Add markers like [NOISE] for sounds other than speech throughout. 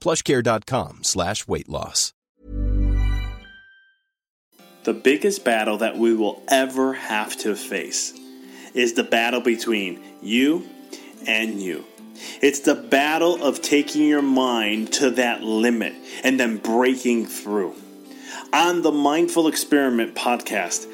plushcare.com slash weight loss. The biggest battle that we will ever have to face is the battle between you and you. It's the battle of taking your mind to that limit and then breaking through. On the Mindful Experiment podcast,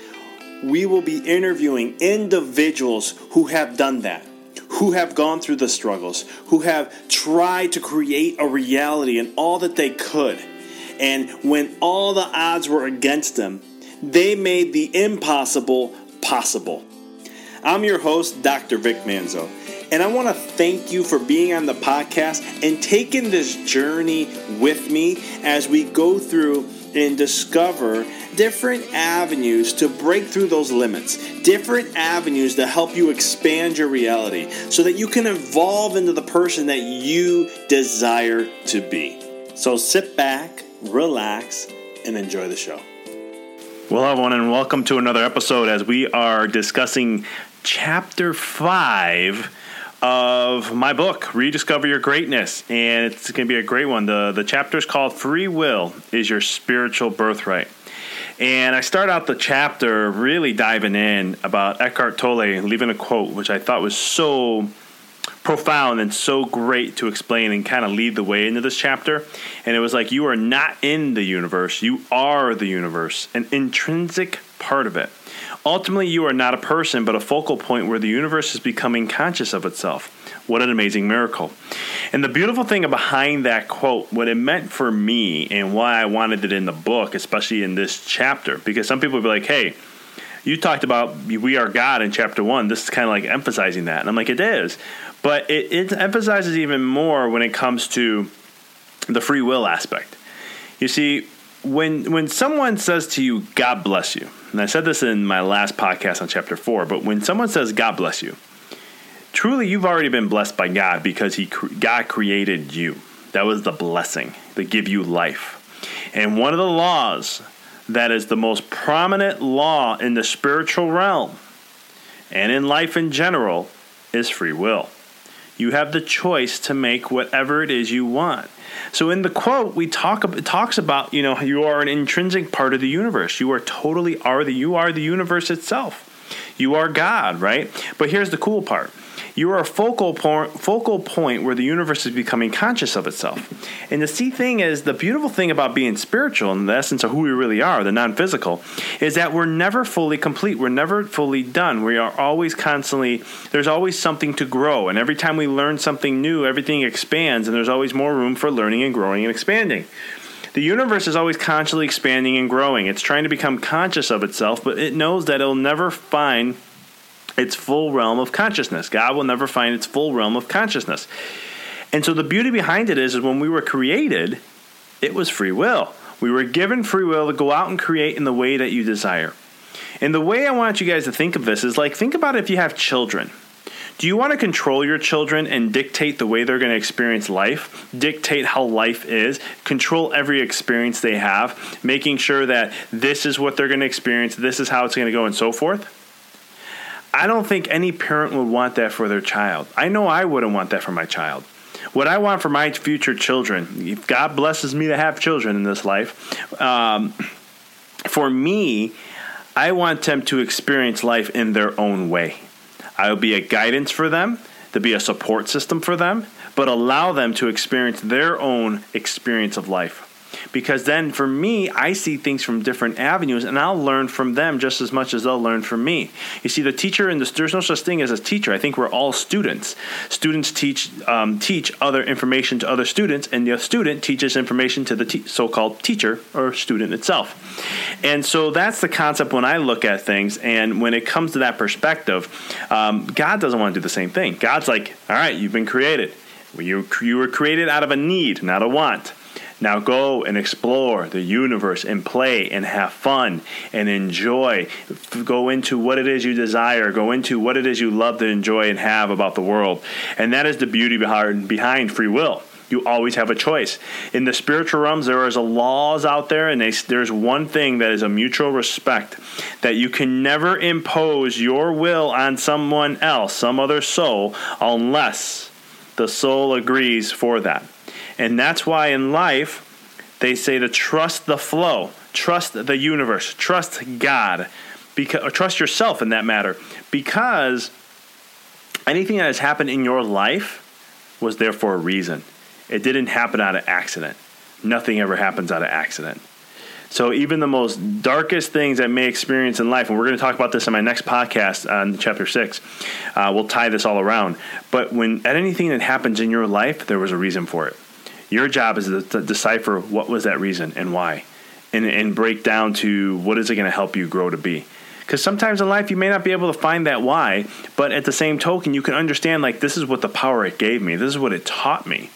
we will be interviewing individuals who have done that, who have gone through the struggles, who have tried to create a reality and all that they could. And when all the odds were against them, they made the impossible possible. I'm your host, Dr. Vic Manzo, and I want to thank you for being on the podcast and taking this journey with me as we go through and discover different avenues to break through those limits, different avenues to help you expand your reality so that you can evolve into the person that you desire to be. So sit back, relax, and enjoy the show. Well, everyone, and welcome to another episode as we are discussing chapter five of my book, Rediscover Your Greatness. And it's going to be a great one. The, the chapter is called Free Will is Your Spiritual Birthright. And I start out the chapter really diving in about Eckhart Tolle leaving a quote, which I thought was so profound and so great to explain and kind of lead the way into this chapter. And it was like, you are not in the universe, you are the universe, an intrinsic part of it. Ultimately, you are not a person, but a focal point where the universe is becoming conscious of itself. What an amazing miracle. And the beautiful thing behind that quote, what it meant for me and why I wanted it in the book, especially in this chapter, because some people would be like, hey, you talked about we are God in chapter one. This is kind of like emphasizing that. And I'm like, it is. But it, it emphasizes even more when it comes to the free will aspect. You see, when when someone says to you, God bless you, and I said this in my last podcast on chapter four, but when someone says, God bless you, truly you've already been blessed by God because he God created you. That was the blessing that give you life. And one of the laws that is the most prominent law in the spiritual realm and in life in general is free will. You have the choice to make whatever it is you want. So in the quote, we talk it talks about you know you are an intrinsic part of the universe. You are totally are the you are the universe itself. You are God, right? But here's the cool part. You are a focal point, focal point where the universe is becoming conscious of itself. And the see thing is, the beautiful thing about being spiritual and the essence of who we really are, the non physical, is that we're never fully complete. We're never fully done. We are always constantly, there's always something to grow. And every time we learn something new, everything expands, and there's always more room for learning and growing and expanding. The universe is always constantly expanding and growing. It's trying to become conscious of itself, but it knows that it'll never find its full realm of consciousness. God will never find its full realm of consciousness. And so the beauty behind it is, is when we were created, it was free will. We were given free will to go out and create in the way that you desire. And the way I want you guys to think of this is like think about if you have children. Do you want to control your children and dictate the way they're going to experience life, dictate how life is, control every experience they have, making sure that this is what they're going to experience, this is how it's going to go, and so forth? I don't think any parent would want that for their child. I know I wouldn't want that for my child. What I want for my future children, if God blesses me to have children in this life, um, for me, I want them to experience life in their own way. I will be a guidance for them, to be a support system for them, but allow them to experience their own experience of life. Because then for me, I see things from different avenues and I'll learn from them just as much as they'll learn from me. You see, the teacher, and the, there's no such thing as a teacher. I think we're all students. Students teach, um, teach other information to other students, and the student teaches information to the te- so called teacher or student itself. And so that's the concept when I look at things. And when it comes to that perspective, um, God doesn't want to do the same thing. God's like, all right, you've been created. You, you were created out of a need, not a want. Now go and explore the universe and play and have fun and enjoy. Go into what it is you desire. Go into what it is you love to enjoy and have about the world. And that is the beauty behind, free will. You always have a choice. In the spiritual realms, there is a laws out there, and they, there's one thing that is a mutual respect that you can never impose your will on someone else, some other soul, unless the soul agrees for that. And that's why in life, they say to trust the flow, trust the universe, trust God, because, trust yourself in that matter, because anything that has happened in your life was there for a reason. It didn't happen out of accident. Nothing ever happens out of accident. So even the most darkest things that may experience in life, and we're going to talk about this in my next podcast on chapter six, uh, we'll tie this all around. But when at anything that happens in your life, there was a reason for it. Your job is to, to decipher what was that reason and why, and, and break down to what is it going to help you grow to be. Because sometimes in life you may not be able to find that why, but at the same token, you can understand like this is what the power it gave me. This is what it taught me.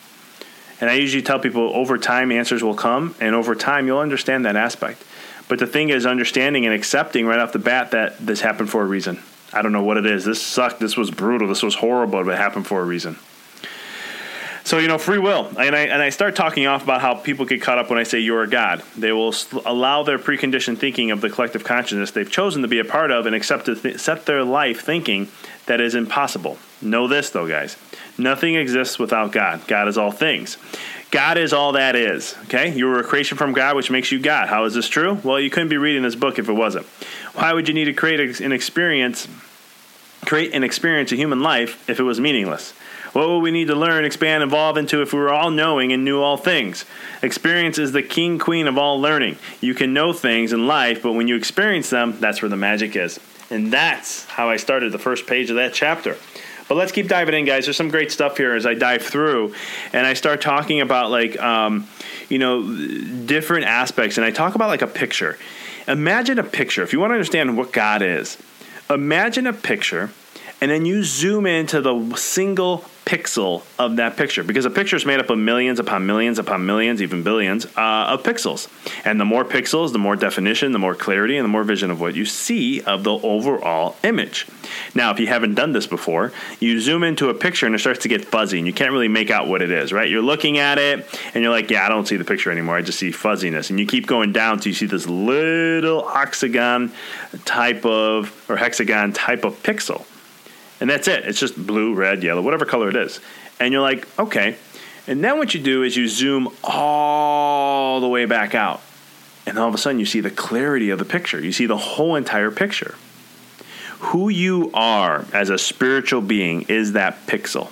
And I usually tell people over time answers will come, and over time you'll understand that aspect. But the thing is understanding and accepting right off the bat that this happened for a reason. I don't know what it is. This sucked. This was brutal. This was horrible, but it happened for a reason. So you know, free will, and I and I start talking off about how people get caught up when I say you're a god. They will allow their preconditioned thinking of the collective consciousness they've chosen to be a part of and accept to th- set their life thinking that is impossible. Know this though, guys: nothing exists without God. God is all things. God is all that is. Okay, you were a creation from God, which makes you God. How is this true? Well, you couldn't be reading this book if it wasn't. Why would you need to create an experience, create an experience, a human life, if it was meaningless? What would we need to learn, expand, evolve into if we were all knowing and knew all things? Experience is the king, queen of all learning. You can know things in life, but when you experience them, that's where the magic is. And that's how I started the first page of that chapter. But let's keep diving in, guys. There's some great stuff here as I dive through and I start talking about, like, um, you know, different aspects. And I talk about, like, a picture. Imagine a picture. If you want to understand what God is, imagine a picture and then you zoom into the single pixel of that picture because a picture is made up of millions upon millions upon millions, even billions uh, of pixels. And the more pixels, the more definition, the more clarity, and the more vision of what you see of the overall image. Now, if you haven't done this before, you zoom into a picture and it starts to get fuzzy and you can't really make out what it is, right? You're looking at it and you're like, yeah, I don't see the picture anymore. I just see fuzziness. And you keep going down till you see this little octagon type of, or hexagon type of pixel. And that's it. It's just blue, red, yellow, whatever color it is. And you're like, okay. And then what you do is you zoom all the way back out. And all of a sudden you see the clarity of the picture. You see the whole entire picture. Who you are as a spiritual being is that pixel.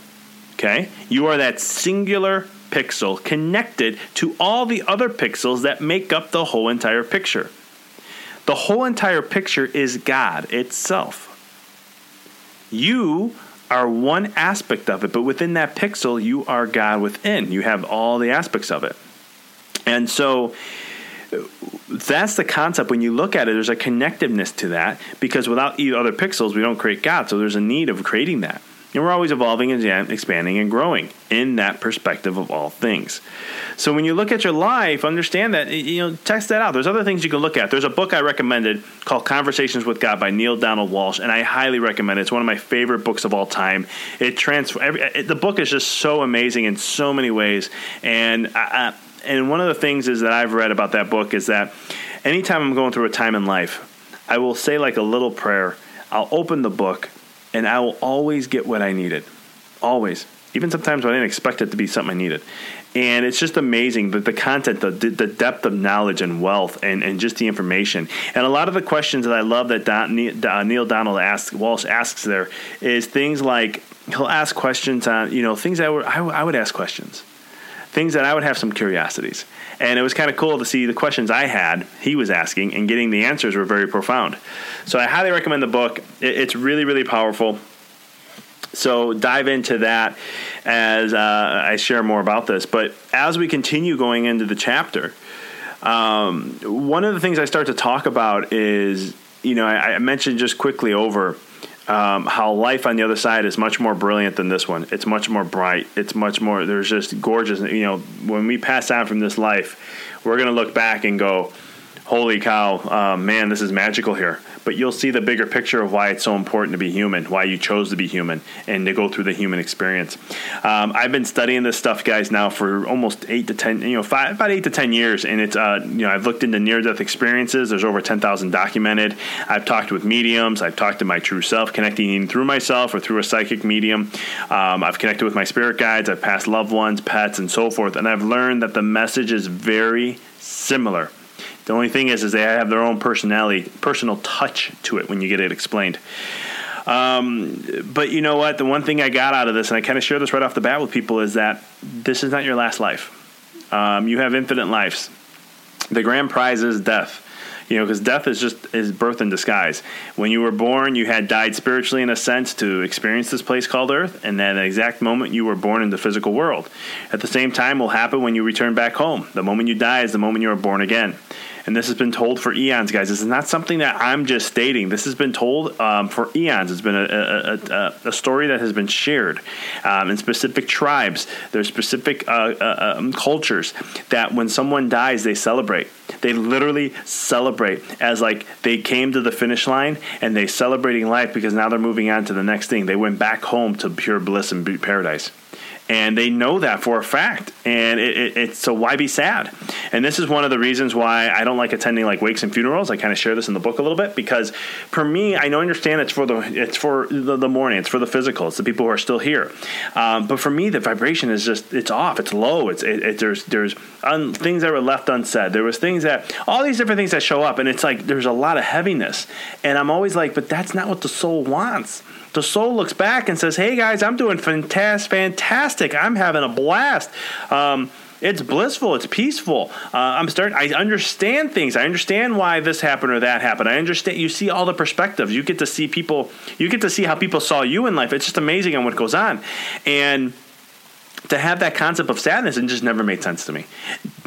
Okay? You are that singular pixel connected to all the other pixels that make up the whole entire picture. The whole entire picture is God itself. You are one aspect of it, but within that pixel, you are God within. You have all the aspects of it. And so that's the concept when you look at it there's a connectiveness to that because without other pixels we don't create god so there's a need of creating that and we're always evolving and expanding and growing in that perspective of all things. So when you look at your life, understand that, you know, test that out. There's other things you can look at. There's a book I recommended called Conversations with God by Neale Donald Walsch, and I highly recommend it. It's one of my favorite books of all time. It transfer the book is just so amazing in so many ways. And I, and one of the things is that I've read about that book is that anytime I'm going through a time in life, I will say like a little prayer. I'll open the book and I will always get what I needed. Always. Even sometimes when I didn't expect it to be something I needed. And it's just amazing that the content, the, the depth of knowledge and wealth, and, and just the information. And a lot of the questions that I love that Don, Neale Donald asks, Walsch asks there is things like he'll ask questions on, you know, things I, I would ask questions things that I would have some curiosities. And it was kind of cool to see the questions I had, he was asking, and getting the answers were very profound. So I highly recommend the book. It's really, really powerful. So dive into that as uh, I share more about this. But as we continue going into the chapter, um, one of the things I start to talk about is, you know, I, I mentioned just quickly over um, how life on the other side is much more brilliant than this one. It's much more bright. It's much more. There's just gorgeous. You know, when we pass on from this life, we're to look back and go, "Holy cow, uh, man, this is magical here." But you'll see the bigger picture of why it's so important to be human, why you chose to be human, and to go through the human experience. Um, I've been studying this stuff, guys, now for almost eight to ten, you know, five, about eight to ten years, and it's, uh, you know, I've looked into near-death experiences. There's over ten thousand documented. I've talked with mediums. I've talked to my true self, connecting through myself or through a psychic medium. Um, I've connected with my spirit guides. I've passed loved ones, pets, and so forth, and I've learned that the message is very similar the only thing is, is they have their own personality, personal touch to it when you get it explained. Um, but you know what? The one thing I got out of this, and I kind of share this right off the bat with people, is that this is not your last life. Um, you have infinite lives. The grand prize is death. You know, because death is just is birth in disguise. When you were born, you had died spiritually in a sense to experience this place called Earth, and that exact moment you were born in the physical world. At the same time, will happen when you return back home. The moment you die is the moment you are born again and this has been told for eons, guys. This is not something that I'm just stating. This has been told um, for eons. It's been a, a, a, a, story that has been shared um, in specific tribes. There's specific uh, uh, um, cultures that when someone dies, they celebrate. They literally celebrate as like they came to the finish line and they celebrating life because now they're moving on to the next thing. They went back home to pure bliss and paradise and they know that for a fact. And it, it, it's so why be sad? And this is one of the reasons why I don't like attending like wakes and funerals. I kind of share this in the book a little bit because for me, I know understand it's for the it's for the, the mourning, it's for the physical, it's the people who are still here. Um, but for me, the vibration is just it's off, it's low. It's it, there's there's un, things that were left unsaid. There was things that all these different things that show up, and it's like there's a lot of heaviness. And I'm always like, but that's not what the soul wants the soul looks back and says, "Hey guys, I'm doing fantastic, fantastic. I'm having a blast." Um, it's blissful. It's peaceful. Uh, I'm starting. I understand things. I understand why this happened or that happened. I understand. You see all the perspectives. You get to see people. You get to see how people saw you in life. It's just amazing on what goes on, and to have that concept of sadness it just never made sense to me.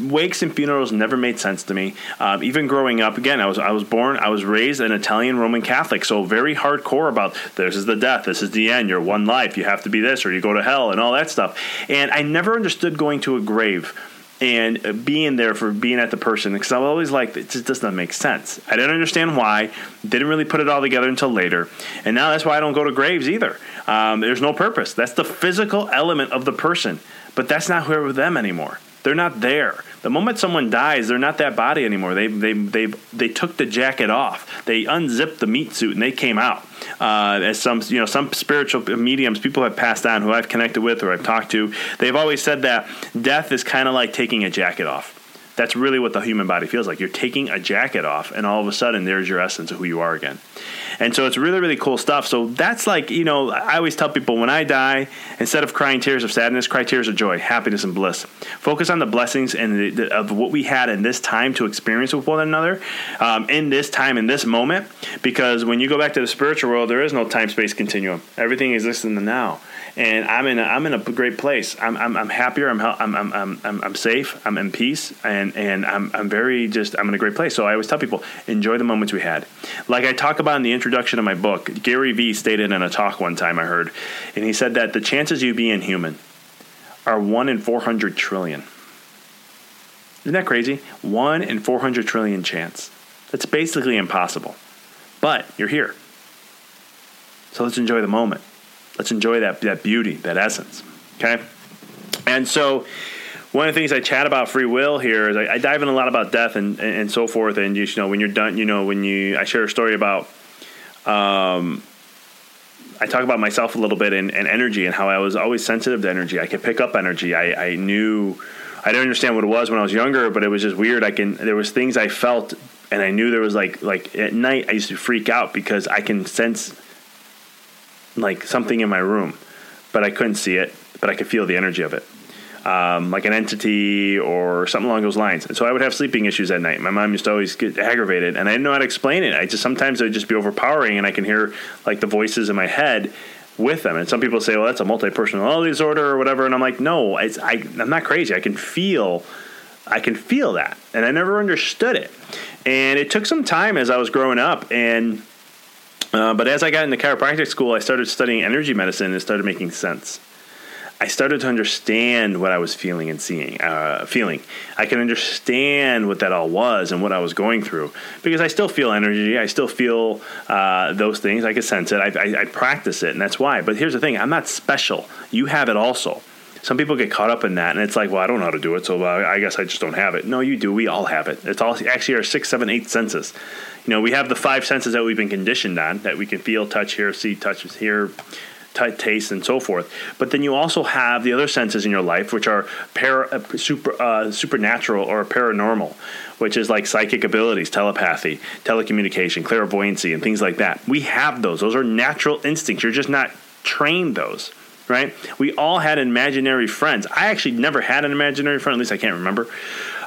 Wakes and funerals never made sense to me. Um, even growing up, again, I was I was born, I was raised an Italian Roman Catholic, so very hardcore about this is the death, this is the end, you're one life, you have to be this or you go to hell and all that stuff. And I never understood going to a grave and being there for being at the person because I was always like, it just doesn't make sense. I didn't understand why, didn't really put it all together until later, and now that's why I don't go to graves either. Um, there's no purpose. That's the physical element of the person, but that's not who they're with them anymore. They're not there. The moment someone dies, they're not that body anymore. They they they they took the jacket off. They unzipped the meat suit and they came out. Uh, as some you know some spiritual mediums people have passed on who I've connected with or I've talked to, they've always said that death is kind of like taking a jacket off. That's really what the human body feels like. You're taking a jacket off, and all of a sudden, there's your essence of who you are again. And so it's really, really cool stuff. So that's like, you know, I always tell people when I die, instead of crying tears of sadness, cry tears of joy, happiness, and bliss. Focus on the blessings and the, the, of what we had in this time to experience with one another um, in this time, in this moment. Because when you go back to the spiritual world, there is no time space continuum, everything exists in the now. And I'm in a, I'm in a great place. I'm I'm, I'm happier. I'm, I'm I'm I'm I'm safe. I'm in peace, and and I'm I'm very just I'm in a great place. So I always tell people enjoy the moments we had. Like I talk about in the introduction of my book, Gary Vee stated in a talk one time I heard, and he said that the chances you being human are one in four hundred trillion. Isn't that crazy? One in four hundred trillion chance. That's basically impossible. But you're here. So let's enjoy the moment. Let's enjoy that, that beauty, that essence. Okay? And so one of the things I chat about free will here is I, I dive in a lot about death and, and, and, so forth. And just, you know, when you're done, you know, when you, I share a story about, um, I talk about myself a little bit and, and, energy and how I was always sensitive to energy. I could pick up energy. I, I knew, I didn't understand what it was when I was younger, but it was just weird. I can, there was things I felt and I knew there was like, like at night I used to freak out because I can sense like something in my room, but I couldn't see it, but I could feel the energy of it. Um, like an entity or something along those lines. And so I would have sleeping issues at night. My mom used to always get aggravated, and I didn't know how to explain it. I just sometimes it would just be overpowering, and I can hear like the voices in my head with them. And some people say, "Well, that's a multi-personality disorder or whatever," and I'm like, "No, it's I, I'm not crazy. I can feel." I can feel that, and I never understood it. And it took some time as I was growing up, and uh, but as I got into chiropractic school, I started studying energy medicine and it started making sense. I started to understand what I was feeling and seeing, uh, feeling. I can understand what that all was and what I was going through because I still feel energy. I still feel uh, those things. I can sense it. I, I, I practice it, and that's why. But here's the thing: I'm not special. You have it also. Some people get caught up in that, and it's like, well, I don't know how to do it, so I guess I just don't have it. No, you do. We all have it. It's all actually our six, seven, eight senses you know, we have the five senses that we've been conditioned on that we can feel, touch, hear, see, touch, hear, t- taste, and so forth. But then you also have the other senses in your life, which are para, uh, super, uh, supernatural or paranormal, which is like psychic abilities, telepathy, telecommunication, clairvoyancy, and things like that. We have those. Those are natural instincts. You're just not trained those. Right? We all had imaginary friends. I actually never had an imaginary friend. At least I can't remember.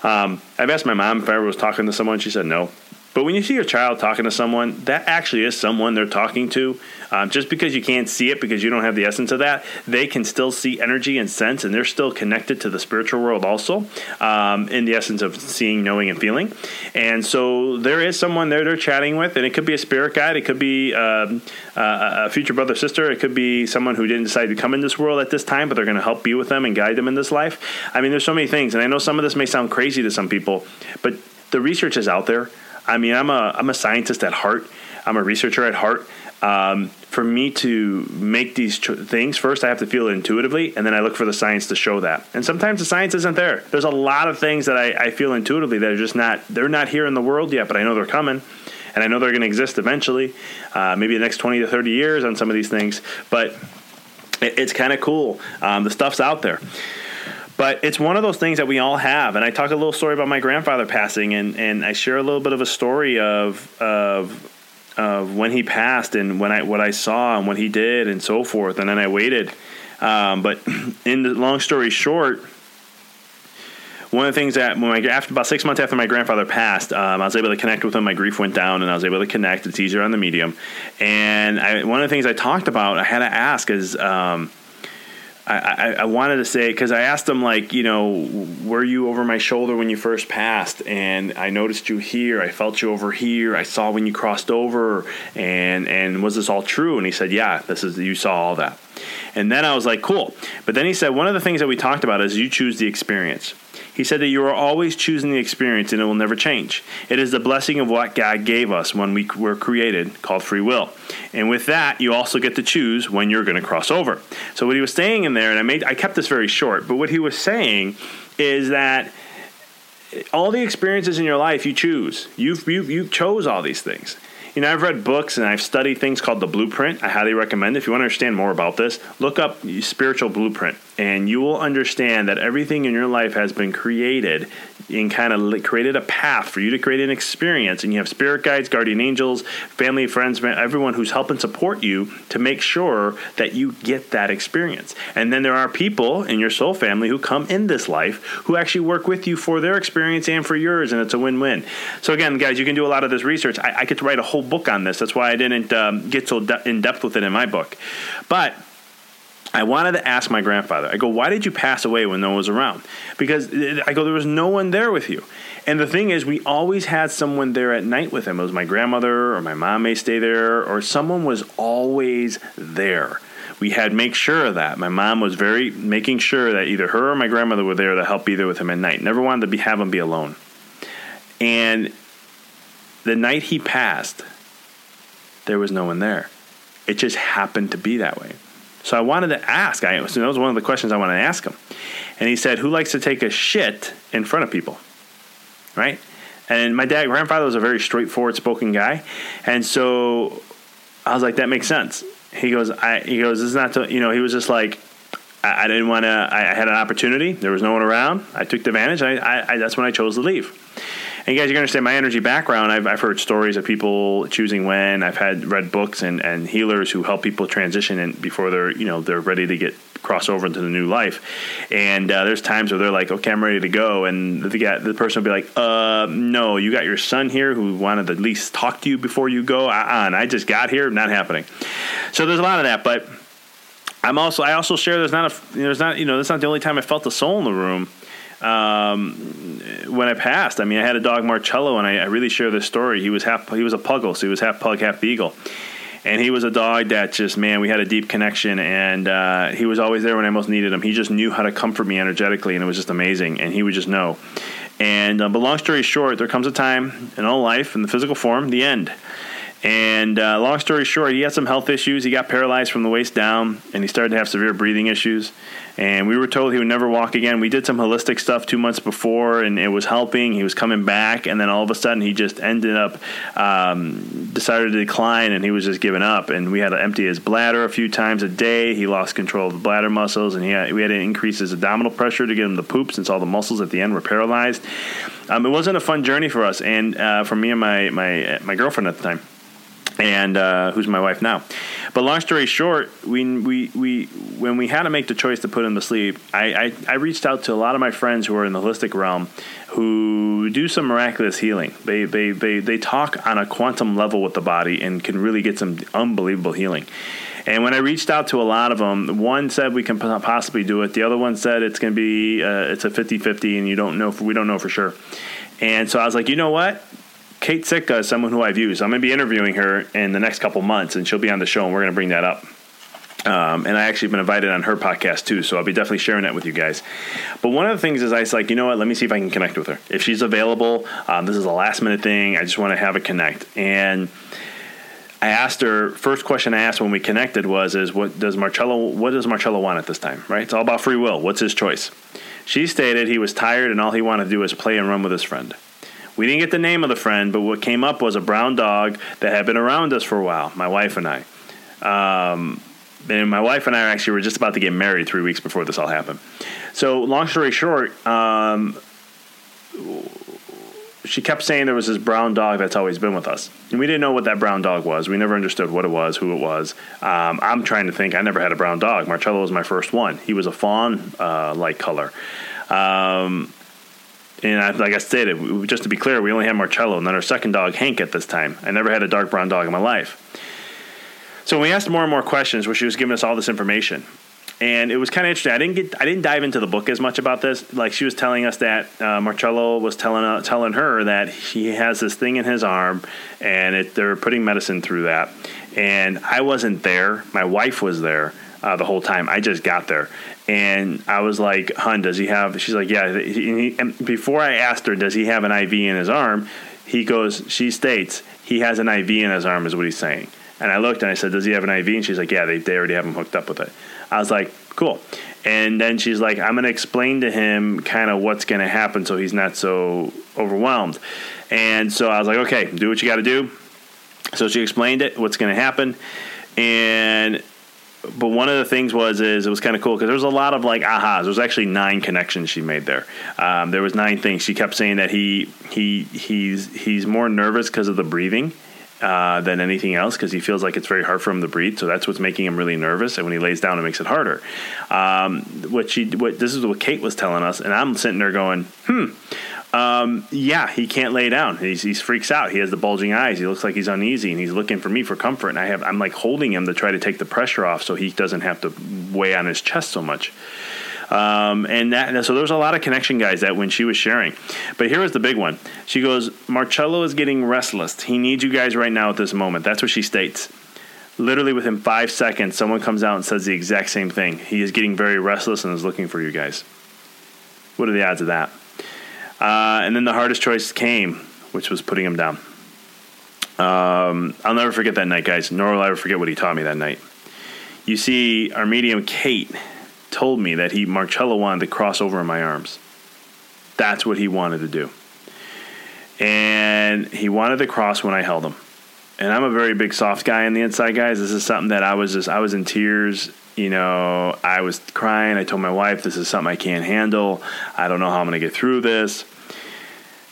Um, I've asked my mom if I ever was talking to someone. She said no. But when you see your child talking to someone, that actually is someone they're talking to. Um, just because you can't see it because you don't have the essence of that, they can still see energy and sense, and they're still connected to the spiritual world also, um, in the essence of seeing, knowing, and feeling. And so there is someone there they're chatting with, and it could be a spirit guide, it could be um, a future brother, sister, it could be someone who didn't decide to come in this world at this time, but they're going to help be with them and guide them in this life. I mean, there's so many things, and I know some of this may sound crazy to some people, but the research is out there. I mean, I'm a I'm a scientist at heart. I'm a researcher at heart. Um, for me to make these tr- things, first I have to feel it intuitively, and then I look for the science to show that. And sometimes the science isn't there. There's a lot of things that I, I feel intuitively that are just not they're not here in the world yet, but I know they're coming and I know they're going to exist eventually, uh, maybe the next 20 to 30 years on some of these things. But it, it's kind of cool. Um, the stuff's out there. But it's one of those things that we all have. And I talk a little story about my grandfather passing, and, and I share a little bit of a story of of of when he passed and when I what I saw and what he did and so forth. And then I waited. Um, but [CLEARS THROAT] in the long story short, one of the things that when my after about six months after my grandfather passed, um, I was able to connect with him. My grief went down, and I was able to connect. It's easier on the medium. And I, one of the things I talked about, I had to ask is. Um, I, I, wanted to say because I asked him like you know were you over my shoulder when you first passed? And I noticed you here. I felt you over here. I saw when you crossed over. And and was this all true? And he said yeah this is you saw all that. And then I was like cool. But then he said one of the things that we talked about is you choose the experience he said that you are always choosing the experience and it will never change. It is the blessing of what God gave us when we were created, called free will. And with that, you also get to choose when you're going to cross over. So what he was saying in there, and I made I kept this very short, but what he was saying is that all the experiences in your life you choose. You've you've, you chose all these things you know, I've read books and I've studied things called the Blueprint. I highly recommend. If you want to understand more about this, look up Spiritual Blueprint, and you will understand that everything in your life has been created and kind of created a path for you to create an experience. And you have spirit guides, guardian angels, family, friends, everyone who's helping support you to make sure that you get that experience. And then there are people in your soul family who come in this life who actually work with you for their experience and for yours, and it's a win-win. So again, guys, you can do a lot of this research. I, I could write a whole book on this. That's why I didn't um, get so de- in depth with it in my book. But I wanted to ask my grandfather. I go, why did you pass away when no one was around? Because eh, I go, there was no one there with you. And the thing is, we always had someone there at night with him. It was my grandmother or my mom may stay there, or someone was always there. We had make sure of that. My mom was very making sure that either her or my grandmother were there to help either with him at night. Never wanted to be, have him be alone. And the night he passed, there was no one there. It just happened to be that way. So I wanted to ask. I, so that was one of the questions I wanted to ask him. And he said, "Who likes to take a shit in front of people?" Right. And my dad, grandfather, was a very straightforward spoken guy, and so I was like, "That makes sense." He goes, "I." He goes, "This is not to." You know, he was just like, I, didn't want to. I, I had an opportunity. There was no one around. I took advantage. I, I, I that's when I chose to leave. And you guys, you understand my energy background. I've, I've heard stories of people choosing when. I've had read books and, and healers who help people transition and before they're you know they're ready to get cross over into the new life. And uh, there's times where they're like, okay, I'm ready to go, and the guy, the person will be like, uh, no, you got your son here who wanted to at least talk to you before you go. Uh-uh, and I just got here, not happening. So there's a lot of that, but. I'm also I also share there's not a there's not you know that's not the only time I felt the soul in the room um, when I passed. I mean, I had a dog Marcello, and I, I, really share this story. He was half he was a puggle, so he was half pug, half beagle. And he was a dog that just man, we had a deep connection, and uh, he was always there when I most needed him. He just knew how to comfort me energetically, and it was just amazing. And he would just know. And uh, but long story short, there comes a time in all life, in the physical form, the end. And uh, long story short, he had some health issues. He got paralyzed from the waist down, and he started to have severe breathing issues. And we were told he would never walk again. We did some holistic stuff two months before, and it was helping. He was coming back, and then all of a sudden, he just ended up um, decided to decline, and he was just giving up. And we had to empty his bladder a few times a day. He lost control of the bladder muscles, and he had, we had to increase his abdominal pressure to get him the poop, since all the muscles at the end were paralyzed. Um, it wasn't a fun journey for us, and uh, for me and my my my girlfriend at the time and uh, who's my wife now. But long story short, we, we, we, when we had to make the choice to put him to sleep, I, I, I, reached out to a lot of my friends who are in the holistic realm who do some miraculous healing. They, they, they, they talk on a quantum level with the body and can really get some unbelievable healing. And when I reached out to a lot of them, one said we can possibly do it. The other one said it's going to be uh, it's a 50-50 and you don't know we don't know for sure. And so I was like, you know what? Kate Sitka is someone who I've used. I'm going to be interviewing her in the next couple months, and she'll be on the show, and we're going to bring that up. Um, and I actually been invited on her podcast too, so I'll be definitely sharing that with you guys. But one of the things is I was like, you know what? Let me see if I can connect with her. If she's available, um, this is a last minute thing. I just want to have a connect. And I asked her. First question I asked when we connected was, "Is what does Marcello? What does Marcello want at this time? Right? It's all about free will. What's his choice?" She stated he was tired and all he wanted to do was play and run with his friend. We didn't get the name of the friend, but what came up was a brown dog that had been around us for a while, my wife and I. Um, and my wife and I actually were just about to get married three weeks before this all happened. So, long story short, um, she kept saying there was this brown dog that's always been with us. And we didn't know what that brown dog was. We never understood what it was, who it was. Um, I'm trying to think. I never had a brown dog. Marcello was my first one. He was a fawn uh, like color. Um, and I, like I stated, just to be clear, we only had Marcello and then our second dog, Hank, at this time. I never had a dark brown dog in my life. So we asked more and more questions where she was giving us all this information. And it was kind of interesting. I didn't get, I didn't dive into the book as much about this. Like she was telling us that uh, Marcello was telling uh, telling her that he has this thing in his arm, and it, they're putting medicine through that. And I wasn't there. My wife was there uh, the whole time. I just got there, and I was like, "Hun, does he have?" She's like, "Yeah." He, and before I asked her, "Does he have an IV in his arm?" He goes, she states, "He has an IV in his arm," is what he's saying. And I looked and I said, "Does he have an IV?" And she's like, "Yeah, they they already have him hooked up with it." I was like, "Cool." And then she's like, "I'm going to explain to him kind of what's going to happen so he's not so overwhelmed." And so I was like, "Okay, do what you got to do." So she explained it, what's going to happen, and but one of the things was is it was kind of cool because there was a lot of like ahas. There was actually nine connections she made there. Um, there was nine things. She kept saying that he he he's he's more nervous because of the breathing. Uh, than anything else because he feels like it's very hard for him to breathe. So that's what's making him really nervous. And when he lays down, it makes it harder. Um, what she, what this is what Kate was telling us, and I'm sitting there going, hmm. Um, yeah, he can't lay down. He's, he freaks out. He has the bulging eyes. He looks like he's uneasy, and he's looking for me for comfort. And I have I'm like holding him to try to take the pressure off, so he doesn't have to weigh on his chest so much. Um, and that, so there's a lot of connection guys that when she was sharing. But here was the big one. She goes, Marcello is getting restless. He needs you guys right now at this moment. That's what she states. Literally within five seconds, someone comes out and says the exact same thing. He is getting very restless and is looking for you guys. What are the odds of that? Uh, and then the hardest choice came, which was putting him down. Um, I'll never forget that night, guys, nor will I ever forget what he taught me that night. You see, our medium, Kate, told me that he Marcello wanted to cross over in my arms. That's what he wanted to do. And he wanted to cross when I held him. And I'm a very big soft guy on the inside, guys. This is something that I was just I was in tears. You know, I was crying. I told my wife, "This is something I can't handle. I don't know how I'm going to get through this."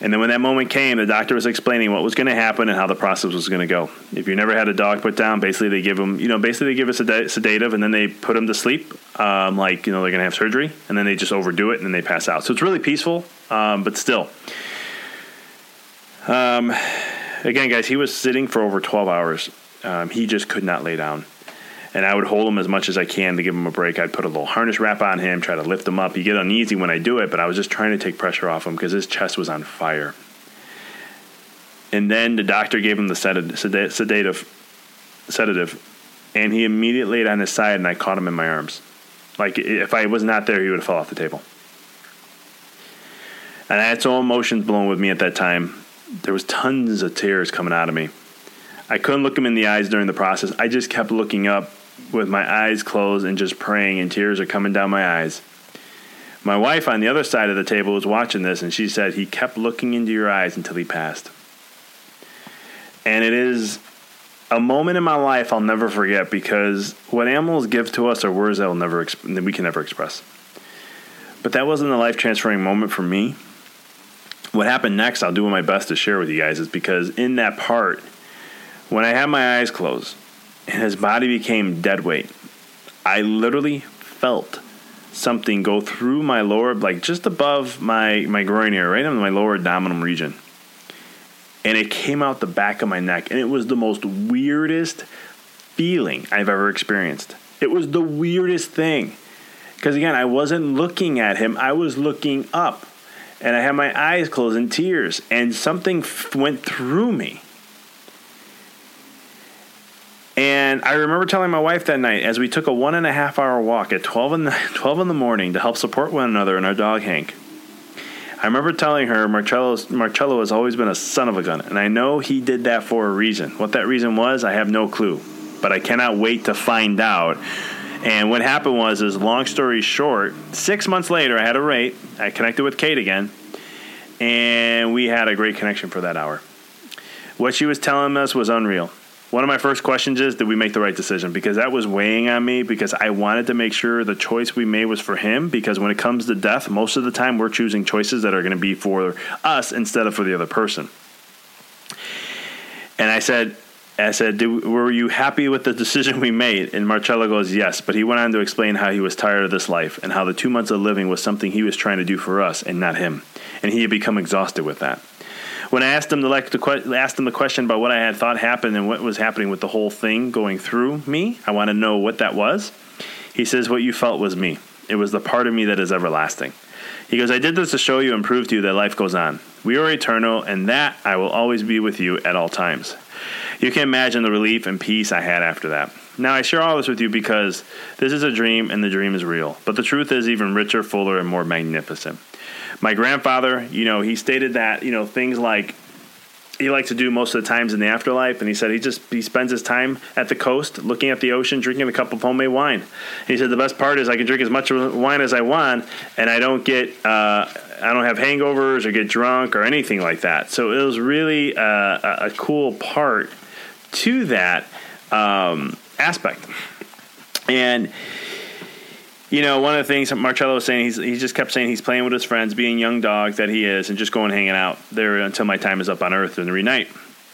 And then when that moment came, the doctor was explaining what was going to happen and how the process was going to go. If you never had a dog put down, basically they give them, you know, basically they give us a sedative and then they put them to sleep, um, like you know they're going to have surgery, and then they just overdo it and then they pass out. So it's really peaceful, um, but still. Um, again, guys, he was sitting for over 12 hours. Um, he just could not lay down and I would hold him as much as I can to give him a break. I'd put a little harness wrap on him, try to lift him up. You get uneasy when I do it, but I was just trying to take pressure off him because his chest was on fire. And then the doctor gave him the sedative, sedative, sedative, and he immediately laid on his side, and I caught him in my arms. Like if I was not there, he would have fell off the table. And I had so emotions blowing with me at that time. There was tons of tears coming out of me. I couldn't look him in the eyes during the process. I just kept looking up with my eyes closed and just praying, and tears are coming down my eyes. My wife on the other side of the table was watching this, and she said, He kept looking into your eyes until he passed. And it is a moment in my life I'll never forget because what animals give to us are words that will never that we can never express. But that wasn't a life transferring moment for me. What happened next, I'll do my best to share with you guys, is because in that part, when I had my eyes closed, and his body became dead weight. I literally felt something go through my lower, like just above my, my groin area, right in my lower abdominal region. And it came out the back of my neck, and it was the most weirdest feeling I've ever experienced. It was the weirdest thing. Because again, I wasn't looking at him, I was looking up. And I had my eyes closed in tears, and something f- went through me. And I remember telling my wife that night as we took a one and a half hour walk at 12 in the, [LAUGHS] 12 in the morning to help support one another and our dog Hank. I remember telling her Marcello, Marcello has always been a son of a gun, and I know he did that for a reason. What that reason was, I have no clue, but I cannot wait to find out. And what happened was, is long story short, six months later, I had a rate. I connected with Kate again, and we had a great connection for that hour. What she was telling us was unreal one of my first questions is did we make the right decision because that was weighing on me because i wanted to make sure the choice we made was for him because when it comes to death most of the time we're choosing choices that are going to be for us instead of for the other person and i said I said, were you happy with the decision we made? And Marcello goes, yes. But he went on to explain how he was tired of this life and how the two months of living was something he was trying to do for us and not him. And he had become exhausted with that when I asked him the like the asked him the question about what I had thought happened and what was happening with the whole thing going through me, I want to know what that was. He says, "What you felt was me. It was the part of me that is everlasting." He goes, "I did this to show you and prove to you that life goes on. We are eternal, and that I will always be with you at all times." You can imagine the relief and peace I had after that. Now, I share all this with you because this is a dream and the dream is real. But the truth is even richer, fuller, and more magnificent my grandfather, you know, he stated that, you know, things like he likes to do most of the times in the afterlife and he said he just he spends his time at the coast looking at the ocean drinking a cup of homemade wine. He said the best part is i can drink as much wine as i want and i don't get uh, i don't have hangovers or get drunk or anything like that. So it was really uh, a cool part to that um, aspect. And you know, one of the things Marcello was saying, he's, he just kept saying he's playing with his friends, being young dog that he is, and just going hanging out there until my time is up on Earth every night.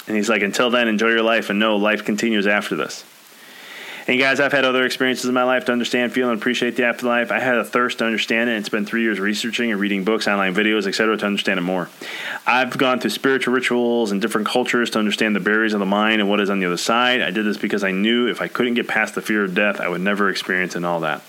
And he's like, until then, enjoy your life and know life continues after this. And guys, I've had other experiences in my life to understand, feel, and appreciate the afterlife. I had a thirst to understand it and spent three years researching and reading books, online videos, etc., to understand it more. I've gone through spiritual rituals and different cultures to understand the barriers of the mind and what is on the other side. I did this because I knew if I couldn't get past the fear of death, I would never experience and all that.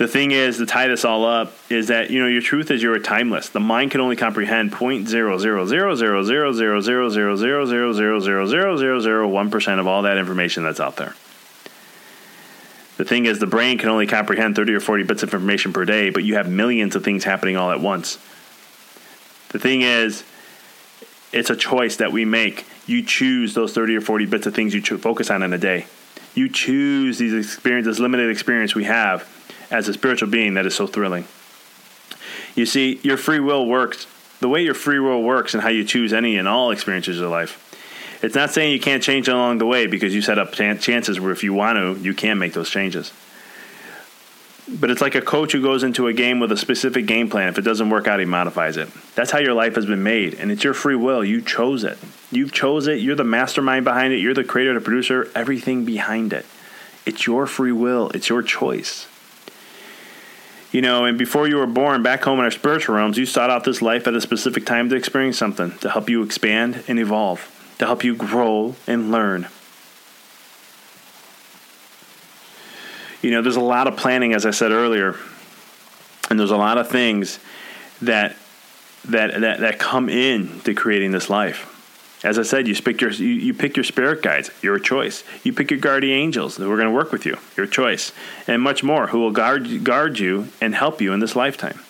The thing is, to tie this all up, is that you know your truth is you're timeless. The mind can only comprehend point zero zero zero zero zero zero zero zero zero zero zero zero zero zero zero one percent of all that information that's out there. The thing is, the brain can only comprehend 30 or 40 bits of information per day, but you have millions of things happening all at once. The thing is, it's a choice that we make. You choose those 30 or 40 bits of things you focus on in a day. You choose these experiences, limited experience we have as a spiritual being that is so thrilling. You see, your free will works. The way your free will works and how you choose any and all experiences of life it's not saying you can't change along the way because you set up chances where if you want to, you can make those changes. But it's like a coach who goes into a game with a specific game plan. If it doesn't work out, he modifies it. That's how your life has been made, and it's your free will. You chose it. You've chose it. You're the mastermind behind it. You're the creator, the producer, everything behind it. It's your free will. It's your choice. You know, and before you were born, back home in our spiritual realms, you sought out this life at a specific time to experience something to help you expand and evolve to help you grow and learn. You know, there's a lot of planning, as I said earlier, and there's a lot of things that that that, that come in to creating this life. As I said, you pick your you, you pick your spirit guides, your choice. You pick your guardian angels who are going to work with you, your choice, and much more, who will guard guard you and help you in this lifetime.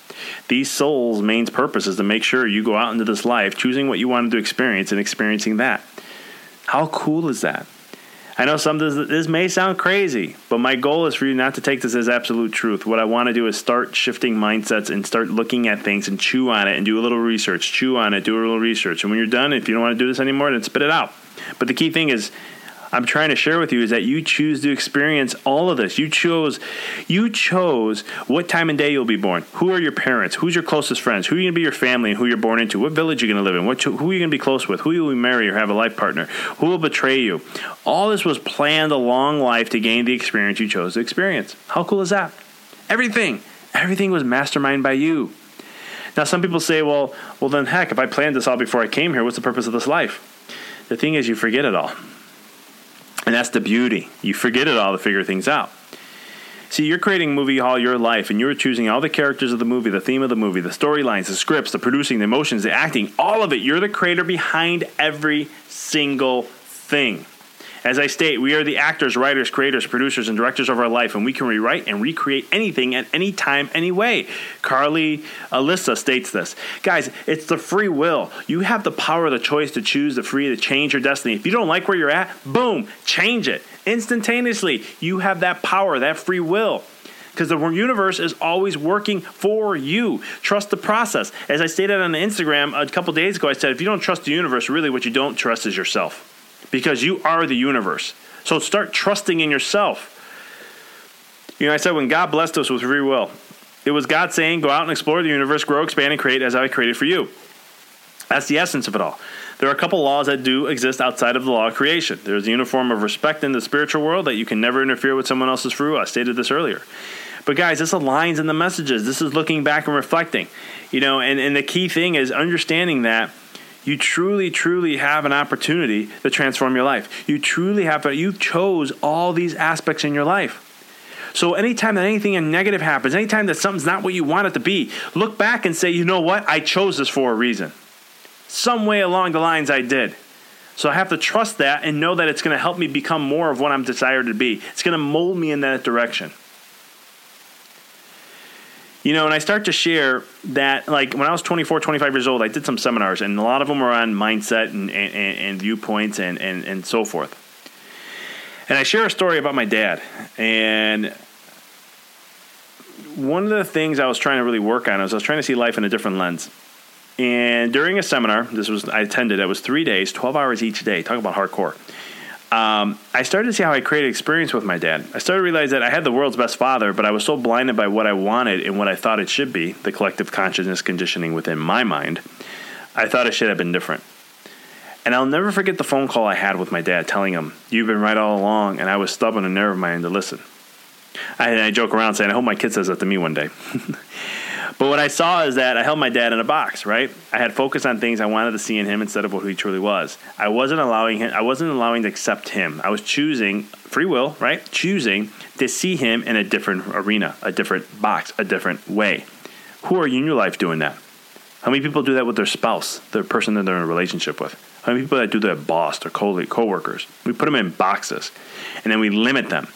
These souls' main purpose is to make sure you go out into this life choosing what you wanted to experience and experiencing that. How cool is that? I know some this, this may sound crazy, but my goal is for you not to take this as absolute truth. What I want to do is start shifting mindsets and start looking at things and chew on it and do a little research, chew on it, do a little research. And when you're done, if you don't want to do this anymore, then spit it out. But the key thing is I'm trying to share with you is that you choose to experience all of this. You chose you chose what time and day you'll be born. Who are your parents? Who's your closest friends? Who are you going to be your family and who you're born into? What village you're going to live in? What, who are you going to be close with? Who you will marry or have a life partner? Who will betray you? All this was planned a long life to gain the experience you chose to experience. How cool is that? Everything. Everything was masterminded by you. Now some people say, well, well then heck, if I planned this all before I came here, what's the purpose of this life? The thing is you forget it all. And that's the beauty. You forget it all to figure things out. See, you're creating movie hall your life, and you're choosing all the characters of the movie, the theme of the movie, the storylines, the scripts, the producing, the emotions, the acting, all of it. You're the creator behind every single thing. As I state, we are the actors, writers, creators, producers, and directors of our life, and we can rewrite and recreate anything at any time, any way. Carly Alyssa states this. Guys, it's the free will. You have the power the choice to choose, the free to change your destiny. If you don't like where you're at, boom, change it instantaneously. You have that power, that free will because the universe is always working for you. Trust the process. As I stated on Instagram a couple days ago, I said if you don't trust the universe, really what you don't trust is yourself because you are the universe. So start trusting in yourself. You know, I said when God blessed us with free will, it was God saying, Go out and explore the universe, grow, expand, and create as I created for you. That's the essence of it all. There are a couple laws that do exist outside of the law of creation. There's the uniform of respect in the spiritual world that you can never interfere with someone else's free will. I stated this earlier. But guys, this aligns in the messages. This is looking back and reflecting. You know, and, and the key thing is understanding that you truly, truly have an opportunity to transform your life. You truly have, you chose all these aspects in your life. So anytime that anything negative happens, anytime that something's not what you want it to be, look back and say, you know what? I chose this for a reason. Some way along the lines I did. So I have to trust that and know that it's going to help me become more of what I'm desired to be. It's going to mold me in that direction. You know, and I start to share that, like, when I was 24, 25 years old, I did some seminars, and a lot of them were on mindset and, and, and viewpoints and, and, and so forth. And I share a story about my dad. And one of the things I was trying to really work on was I was trying to see life in a different lens. And during a seminar, this was I attended. It was three days, twelve hours each day. Talk about hardcore um, I started to see how I created experience with my dad. I started to realize that I had the world's best father, but I was so blinded by what I wanted and what I thought it should be, the collective consciousness conditioning within my mind. I thought it should have been different. And I'll never forget the phone call I had with my dad telling him, You've been right all along, and I was stubborn and never mind to listen. I joke around saying, I hope my kid says that to me one day. [LAUGHS] but what I saw is that I held my dad in a box, right? I had focused on things I wanted to see in him instead of what he truly was. I wasn't allowing him, I wasn't allowing to accept him. I was choosing free will, right? Choosing to see him in a different arena, a different box, a different way. Who are you in your life doing that? How many people do that with their spouse, the person that they're in a relationship with? How many people that do that with boss, their co-workers? We put them in boxes, and then we limit them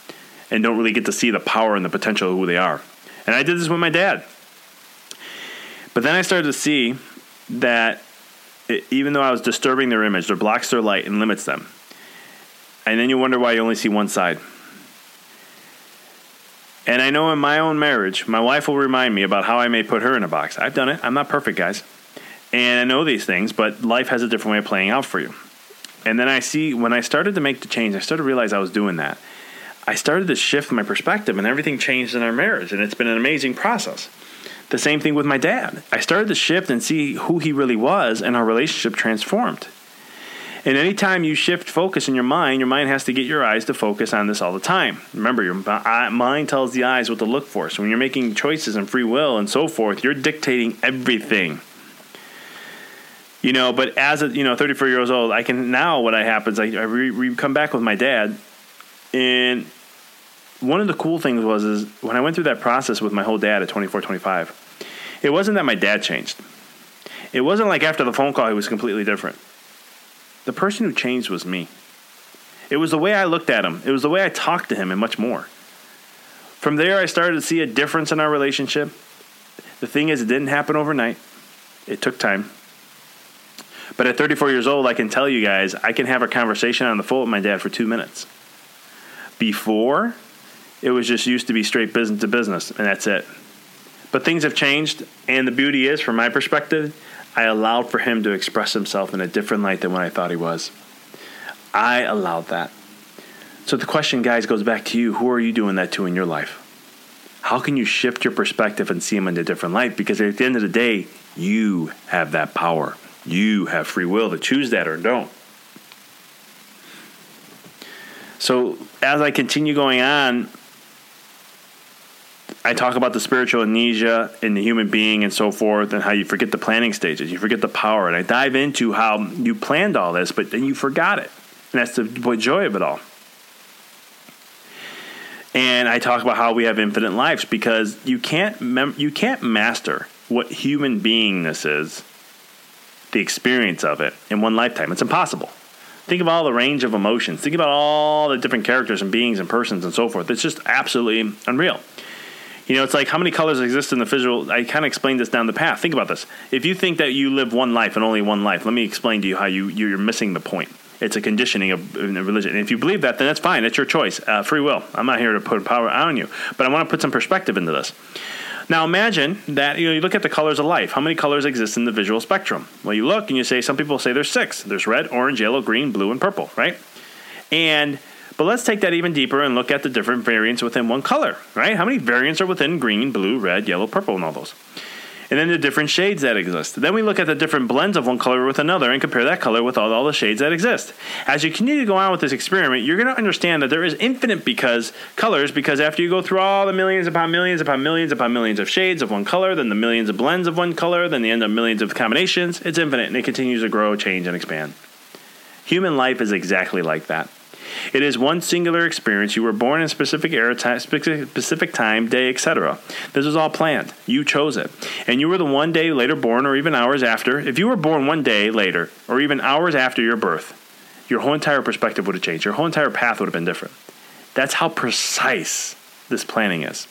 and don't really get to see the power and the potential of who they are. And I did this with my dad. But then I started to see that it, even though I was disturbing their image, their blocks their light and limits them. And then you wonder why you only see one side. And I know in my own marriage, my wife will remind me about how I may put her in a box. I've done it. I'm not perfect, guys. And I know these things, but life has a different way of playing out for you. And then I see when I started to make the change, I started to realize I was doing that. I started to shift my perspective, and everything changed in our marriage, and it's been an amazing process. The same thing with my dad. I started to shift and see who he really was, and our relationship transformed. And anytime you shift focus in your mind, your mind has to get your eyes to focus on this all the time. Remember, your uh, mind tells the eyes what to look for. So when you're making choices and free will and so forth, you're dictating everything. You know, but as a you know, 34 years old, I can now what I happens, I, I re, re, come back with my dad, and one of the cool things was is when I went through that process with my whole dad at 24, 25, it wasn't that my dad changed. It wasn't like after the phone call he was completely different. The person who changed was me. It was the way I looked at him, it was the way I talked to him, and much more. From there, I started to see a difference in our relationship. The thing is, it didn't happen overnight, it took time. But at 34 years old, I can tell you guys, I can have a conversation on the phone with my dad for two minutes. Before, it was just used to be straight business to business, and that's it. But things have changed, and the beauty is, from my perspective, I allowed for him to express himself in a different light than what I thought he was. I allowed that. So the question, guys, goes back to you. Who are you doing that to in your life? How can you shift your perspective and see him in a different light? Because at the end of the day, you have that power. You have free will to choose that or don't. So as I continue going on, I talk about the spiritual amnesia in the human being and so forth, and how you forget the planning stages, you forget the power, and I dive into how you planned all this, but then you forgot it, and that's the joy of it all. And I talk about how we have infinite lives because you can't mem- you can't master what human beingness is, the experience of it in one lifetime. It's impossible. Think of all the range of emotions. Think about all the different characters and beings and persons and so forth. It's just absolutely unreal. You know, it's like how many colors exist in the visual. I kind of explained this down the path. Think about this. If you think that you live one life and only one life, let me explain to you how you you're missing the point. It's a conditioning of religion. And if you believe that, then that's fine. That's your choice. Uh, free will. I'm not here to put power on you, but I want to put some perspective into this. Now imagine that you know you look at the colors of life. How many colors exist in the visual spectrum? Well, you look and you say some people say there's six. There's red, orange, yellow, green, blue, and purple, right? And but let's take that even deeper and look at the different variants within one color, right? How many variants are within green, blue, red, yellow, purple, and all those? And then the different shades that exist. Then we look at the different blends of one color with another and compare that color with all, all the shades that exist. As you continue to go on with this experiment, you're going to understand that there is infinite because colors because after you go through all the millions upon millions upon millions upon millions of shades of one color, then the millions of blends of one color, then the end of millions of combinations, it's infinite and it continues to grow, change, and expand. Human life is exactly like that. It is one singular experience. You were born in a specific era, time, specific time, day, etc. This was all planned. You chose it. And you were the one day later born, or even hours after. If you were born one day later, or even hours after your birth, your whole entire perspective would have changed. Your whole entire path would have been different. That's how precise this planning is.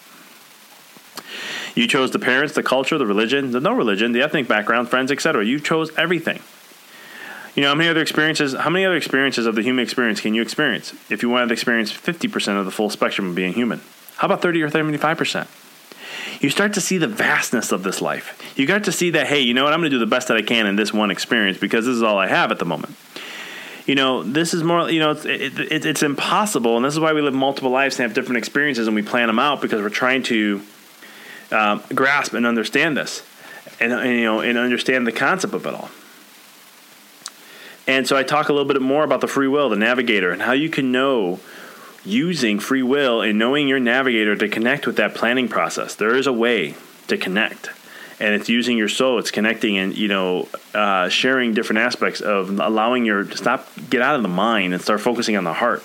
You chose the parents, the culture, the religion, the no religion, the ethnic background, friends, etc. You chose everything. You know, how many other experiences? How many other experiences of the human experience can you experience if you wanted to experience fifty percent of the full spectrum of being human? How about thirty or thirty-five percent? You start to see the vastness of this life. You got to see that, hey, you know what? I'm going to do the best that I can in this one experience because this is all I have at the moment. You know, this is more. You know, it's, it, it, it's impossible, and this is why we live multiple lives and have different experiences, and we plan them out because we're trying to um, grasp and understand this, and, and you know, and understand the concept of it all. And so I talk a little bit more about the free will, the navigator, and how you can know using free will and knowing your navigator to connect with that planning process. There is a way to connect. And it's using your soul. It's connecting and you know uh, sharing different aspects of allowing your to stop get out of the mind and start focusing on the heart.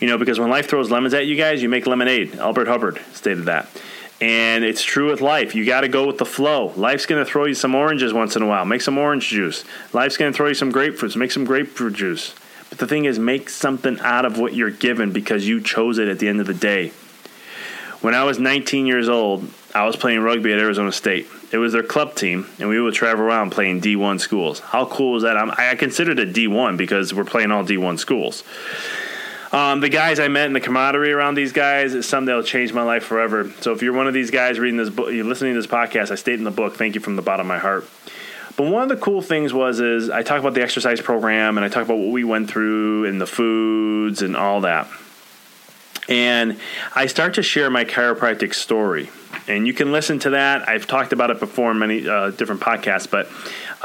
You know, because when life throws lemons at you guys, you make lemonade. Elbert Hubbard stated that. And it's true with life. You got to go with the flow. Life's going to throw you some oranges once in a while. Make some orange juice. Life's going to throw you some grapefruits. Make some grapefruit juice. But the thing is, make something out of what you're given because you chose it at the end of the day. When I was 19 years old, I was playing rugby at Arizona State. It was their club team, and we would travel around playing D1 schools. How cool was that? I'm, I considered it D1 because we're playing all D1 schools. Um, the guys I met and the camaraderie around these guys is something that'll change my life forever. So if you're one of these guys reading this book, you're listening to this podcast, I state in the book, thank you from the bottom of my heart. But one of the cool things was is I talk about the exercise program and I talk about what we went through and the foods and all that. And I start to share my chiropractic story. And you can listen to that. I've talked about it before in many uh, different podcasts. But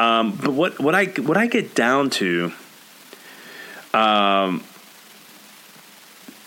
um, but what what I what I get down to um,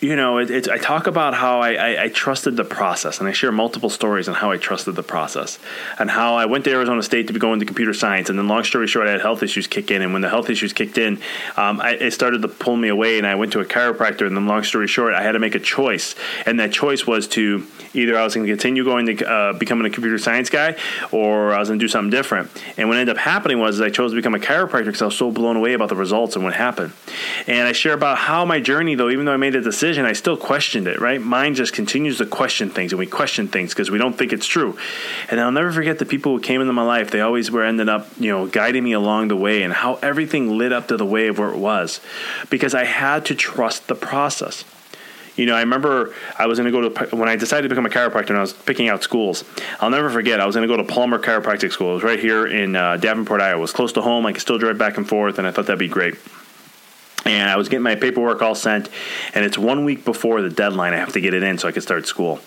you know, it, it, I talk about how I, I, I, trusted the process, and I share multiple stories on how I trusted the process, and how I went to Arizona State to be going to computer science, and then long story short, I had health issues kick in, and when the health issues kicked in, um, I, it started to pull me away, and I went to a chiropractor, and then long story short, I had to make a choice, and that choice was to either I was going to continue going to uh, becoming a computer science guy, or I was going to do something different. And what ended up happening was I chose to become a chiropractor because I was so blown away about the results and what happened. And I share about how my journey, though, even though I made a decision, I still questioned it. Right, mind just continues to question things, and we question things because we don't think it's true. And I'll never forget the people who came into my life. They always were ended up, you know, guiding me along the way, and how everything lit up to the way of where it was, because I had to trust the process. You know, I remember I was going to go to when I decided to become a chiropractor and I was picking out schools. I'll never forget. I was going to go to Palmer Chiropractic School. It was right here in uh, Davenport, Iowa. It was close to home. I could still drive back and forth, and I thought that'd be great. And I was getting my paperwork all sent, and it's one week before the deadline. I have to get it in so I can start school.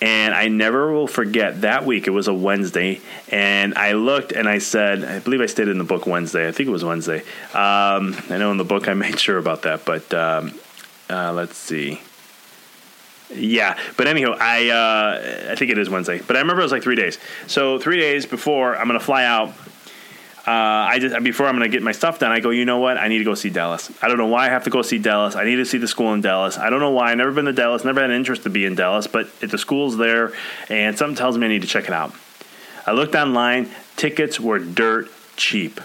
And I never will forget that week. It was a Wednesday, and I looked and I said, I believe I stated in the book Wednesday. I think it was Wednesday. Um, I know in the book I [LAUGHS] made sure about that, but um, uh, let's see. Yeah, but anyhow, I uh, I think it is Wednesday, but I remember it was like three days. So three days before I'm gonna fly out, uh, I just before I'm gonna get my stuff done, I go. You know what? I need to go see Dallas. I don't know why I have to go see Dallas. I need to see the school in Dallas. I don't know why. I've never been to Dallas. Never had an interest to be in Dallas, but if the school's there, and something tells me I need to check it out. I looked online. Tickets were dirt cheap.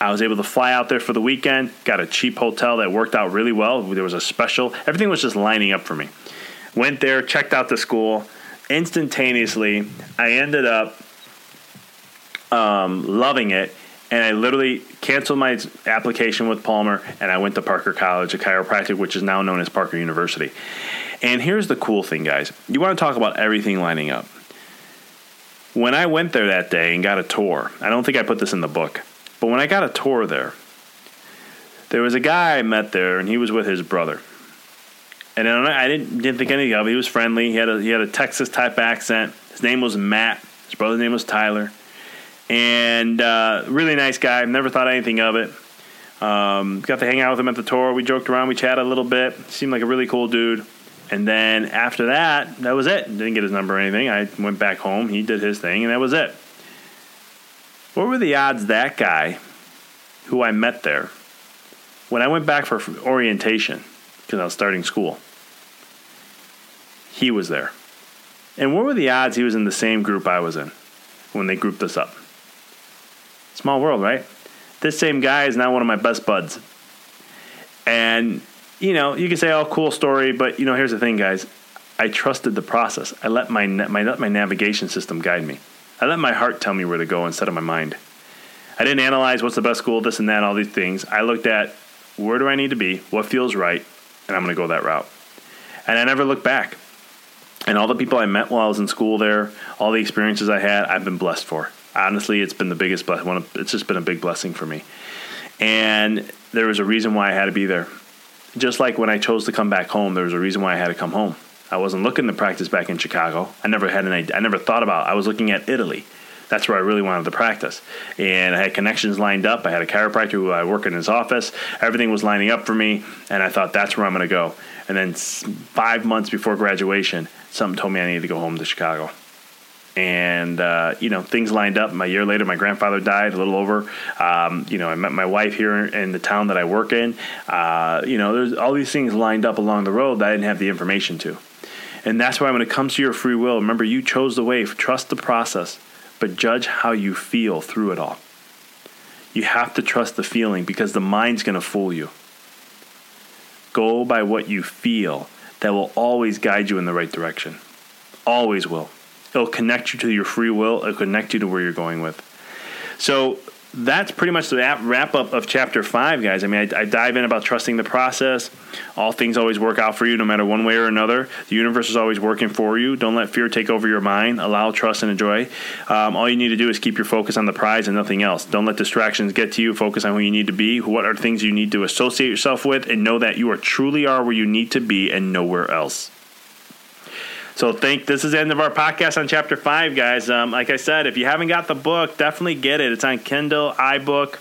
I was able to fly out there for the weekend. Got a cheap hotel that worked out really well. There was a special. Everything was just lining up for me. Went there, checked out the school. Instantaneously, I ended up um, loving it. And I literally canceled my application with Palmer and I went to Parker College of Chiropractic, which is now known as Parker University. And here's the cool thing, guys. You want to talk about everything lining up. When I went there that day and got a tour, I don't think I put this in the book, but when I got a tour there, there was a guy I met there and he was with his brother. And I didn't didn't think anything of it. He was friendly. He had a he had a Texas type accent. His name was Matt. His brother's name was Tyler, and uh, really nice guy. Never thought anything of it. Um, got to hang out with him at the tour. We joked around. We chatted a little bit. Seemed like a really cool dude. And then after that, that was it. Didn't get his number or anything. I went back home. He did his thing, and that was it. What were the odds that guy, who I met there, when I went back for orientation, because I was starting school, he was there. And what were the odds he was in the same group I was in when they grouped us up? Small world, right? This same guy is now one of my best buds. And, you know, you can say, oh, cool story, but, you know, here's the thing, guys. I trusted the process. I let my, my, let my navigation system guide me. I let my heart tell me where to go instead of my mind. I didn't analyze what's the best school, this and that, all these things. I looked at where do I need to be, what feels right, and I'm going to go that route. And I never looked back. And all the people I met while I was in school there, all the experiences I had, I've been blessed for. Honestly, it's been the biggest blessing. It's just been a big blessing for me. And there was a reason why I had to be there. Just like when I chose to come back home, there was a reason why I had to come home. I wasn't looking to practice back in Chicago. I never had an idea. I never thought about. I was looking at Italy. That's where I really wanted to practice. And I had connections lined up. I had a chiropractor who I work in his office. Everything was lining up for me. And I thought, that's where I'm going to go. And then five months before graduation, something told me I needed to go home to Chicago and uh, you know things lined up. My year later, my grandfather died, a little over. Um, you know, I met my wife here in the town that I work in. Uh, you know, there's all these things lined up along the road that I didn't have the information to, and that's why when it comes to your free will, remember you chose the way. Trust the process, but judge how you feel through it all. You have to trust the feeling because the mind's going to fool you. Go by what you feel. That will always guide you in the right direction. Always will it'll connect you to your free will. It'll connect you to where you're going with. So that's pretty much the wrap up of chapter five, guys. I mean, I, I, dive in about trusting the process. All things always work out for you, no matter one way or another. The universe is always working for you. Don't let fear take over your mind. Allow trust and enjoy. Um, all you need to do is keep your focus on the prize and nothing else. Don't let distractions get to you. Focus on who you need to be. What are things you need to associate yourself with, and know that you are truly are where you need to be and nowhere else. So think this is the end of our podcast on chapter five, guys. Um, like I said, if you haven't got the book, definitely get it. It's on Kindle, iBook,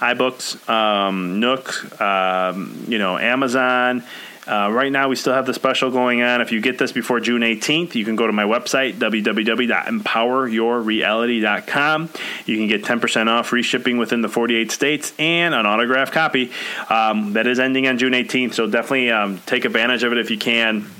iBooks, um, Nook, um, you know, Amazon. Uh, right now, we still have the special going on. If you get this before June 18th, you can go to my website, www.empoweryourreality.com. You can get 10% off free shipping within the 48 states and an autographed copy. Um, that is ending on June 18th, so definitely um, take advantage of it if you can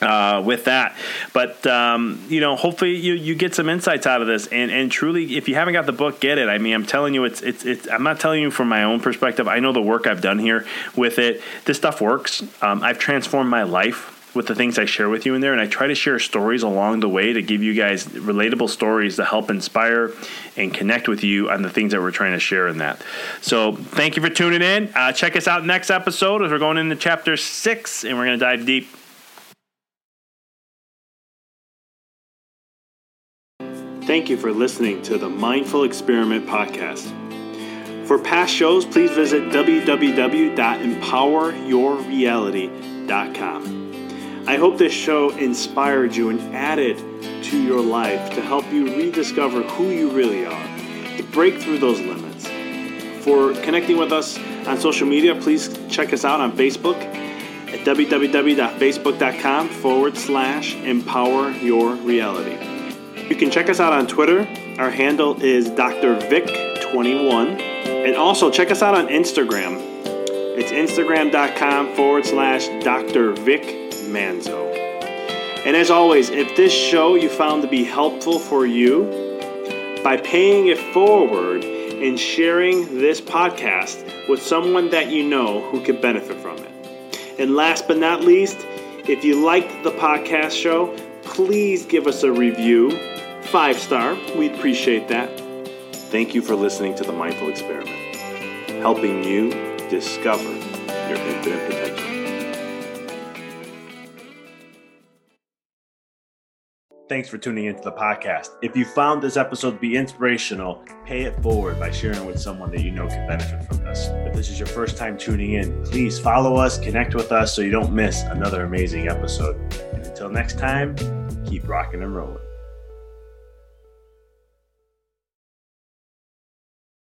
uh, with that. But um, you know, hopefully you, you get some insights out of this. And and truly, if you haven't got the book, get it. I mean, I'm telling you, it's it's, it's I'm not telling you from my own perspective. I know the work I've done here with it. This stuff works. Um, I've transformed my life with the things I share with you in there, and I try to share stories along the way to give you guys relatable stories to help inspire and connect with you on the things that we're trying to share in that. So, thank you for tuning in. Uh, check us out next episode as we're going into chapter six, and we're going to dive deep Thank you for listening to the Mindful Experiment podcast. For past shows, please visit www.empoweryourreality.com. I hope this show inspired you and added to your life to help you rediscover who you really are, to break through those limits. For connecting with us on social media, please check us out on Facebook at www.facebook.com forward slash empower your reality. You can check us out on Twitter. Our handle is Dr. Vic21. And also check us out on Instagram. It's instagram.com forward slash Dr. Vic Manzo. And as always, if this show you found to be helpful for you, by paying it forward and sharing this podcast with someone that you know who could benefit from it. And last but not least, if you liked the podcast show, please give us a review Five star, we'd appreciate that. Thank you for listening to the Mindful Experiment, helping you discover your infinite potential. Thanks for tuning into the podcast. If you found this episode to be inspirational, pay it forward by sharing with someone that you know can benefit from this. If this is your first time tuning in, please follow us, connect with us so you don't miss another amazing episode. And until next time, keep rocking and rolling.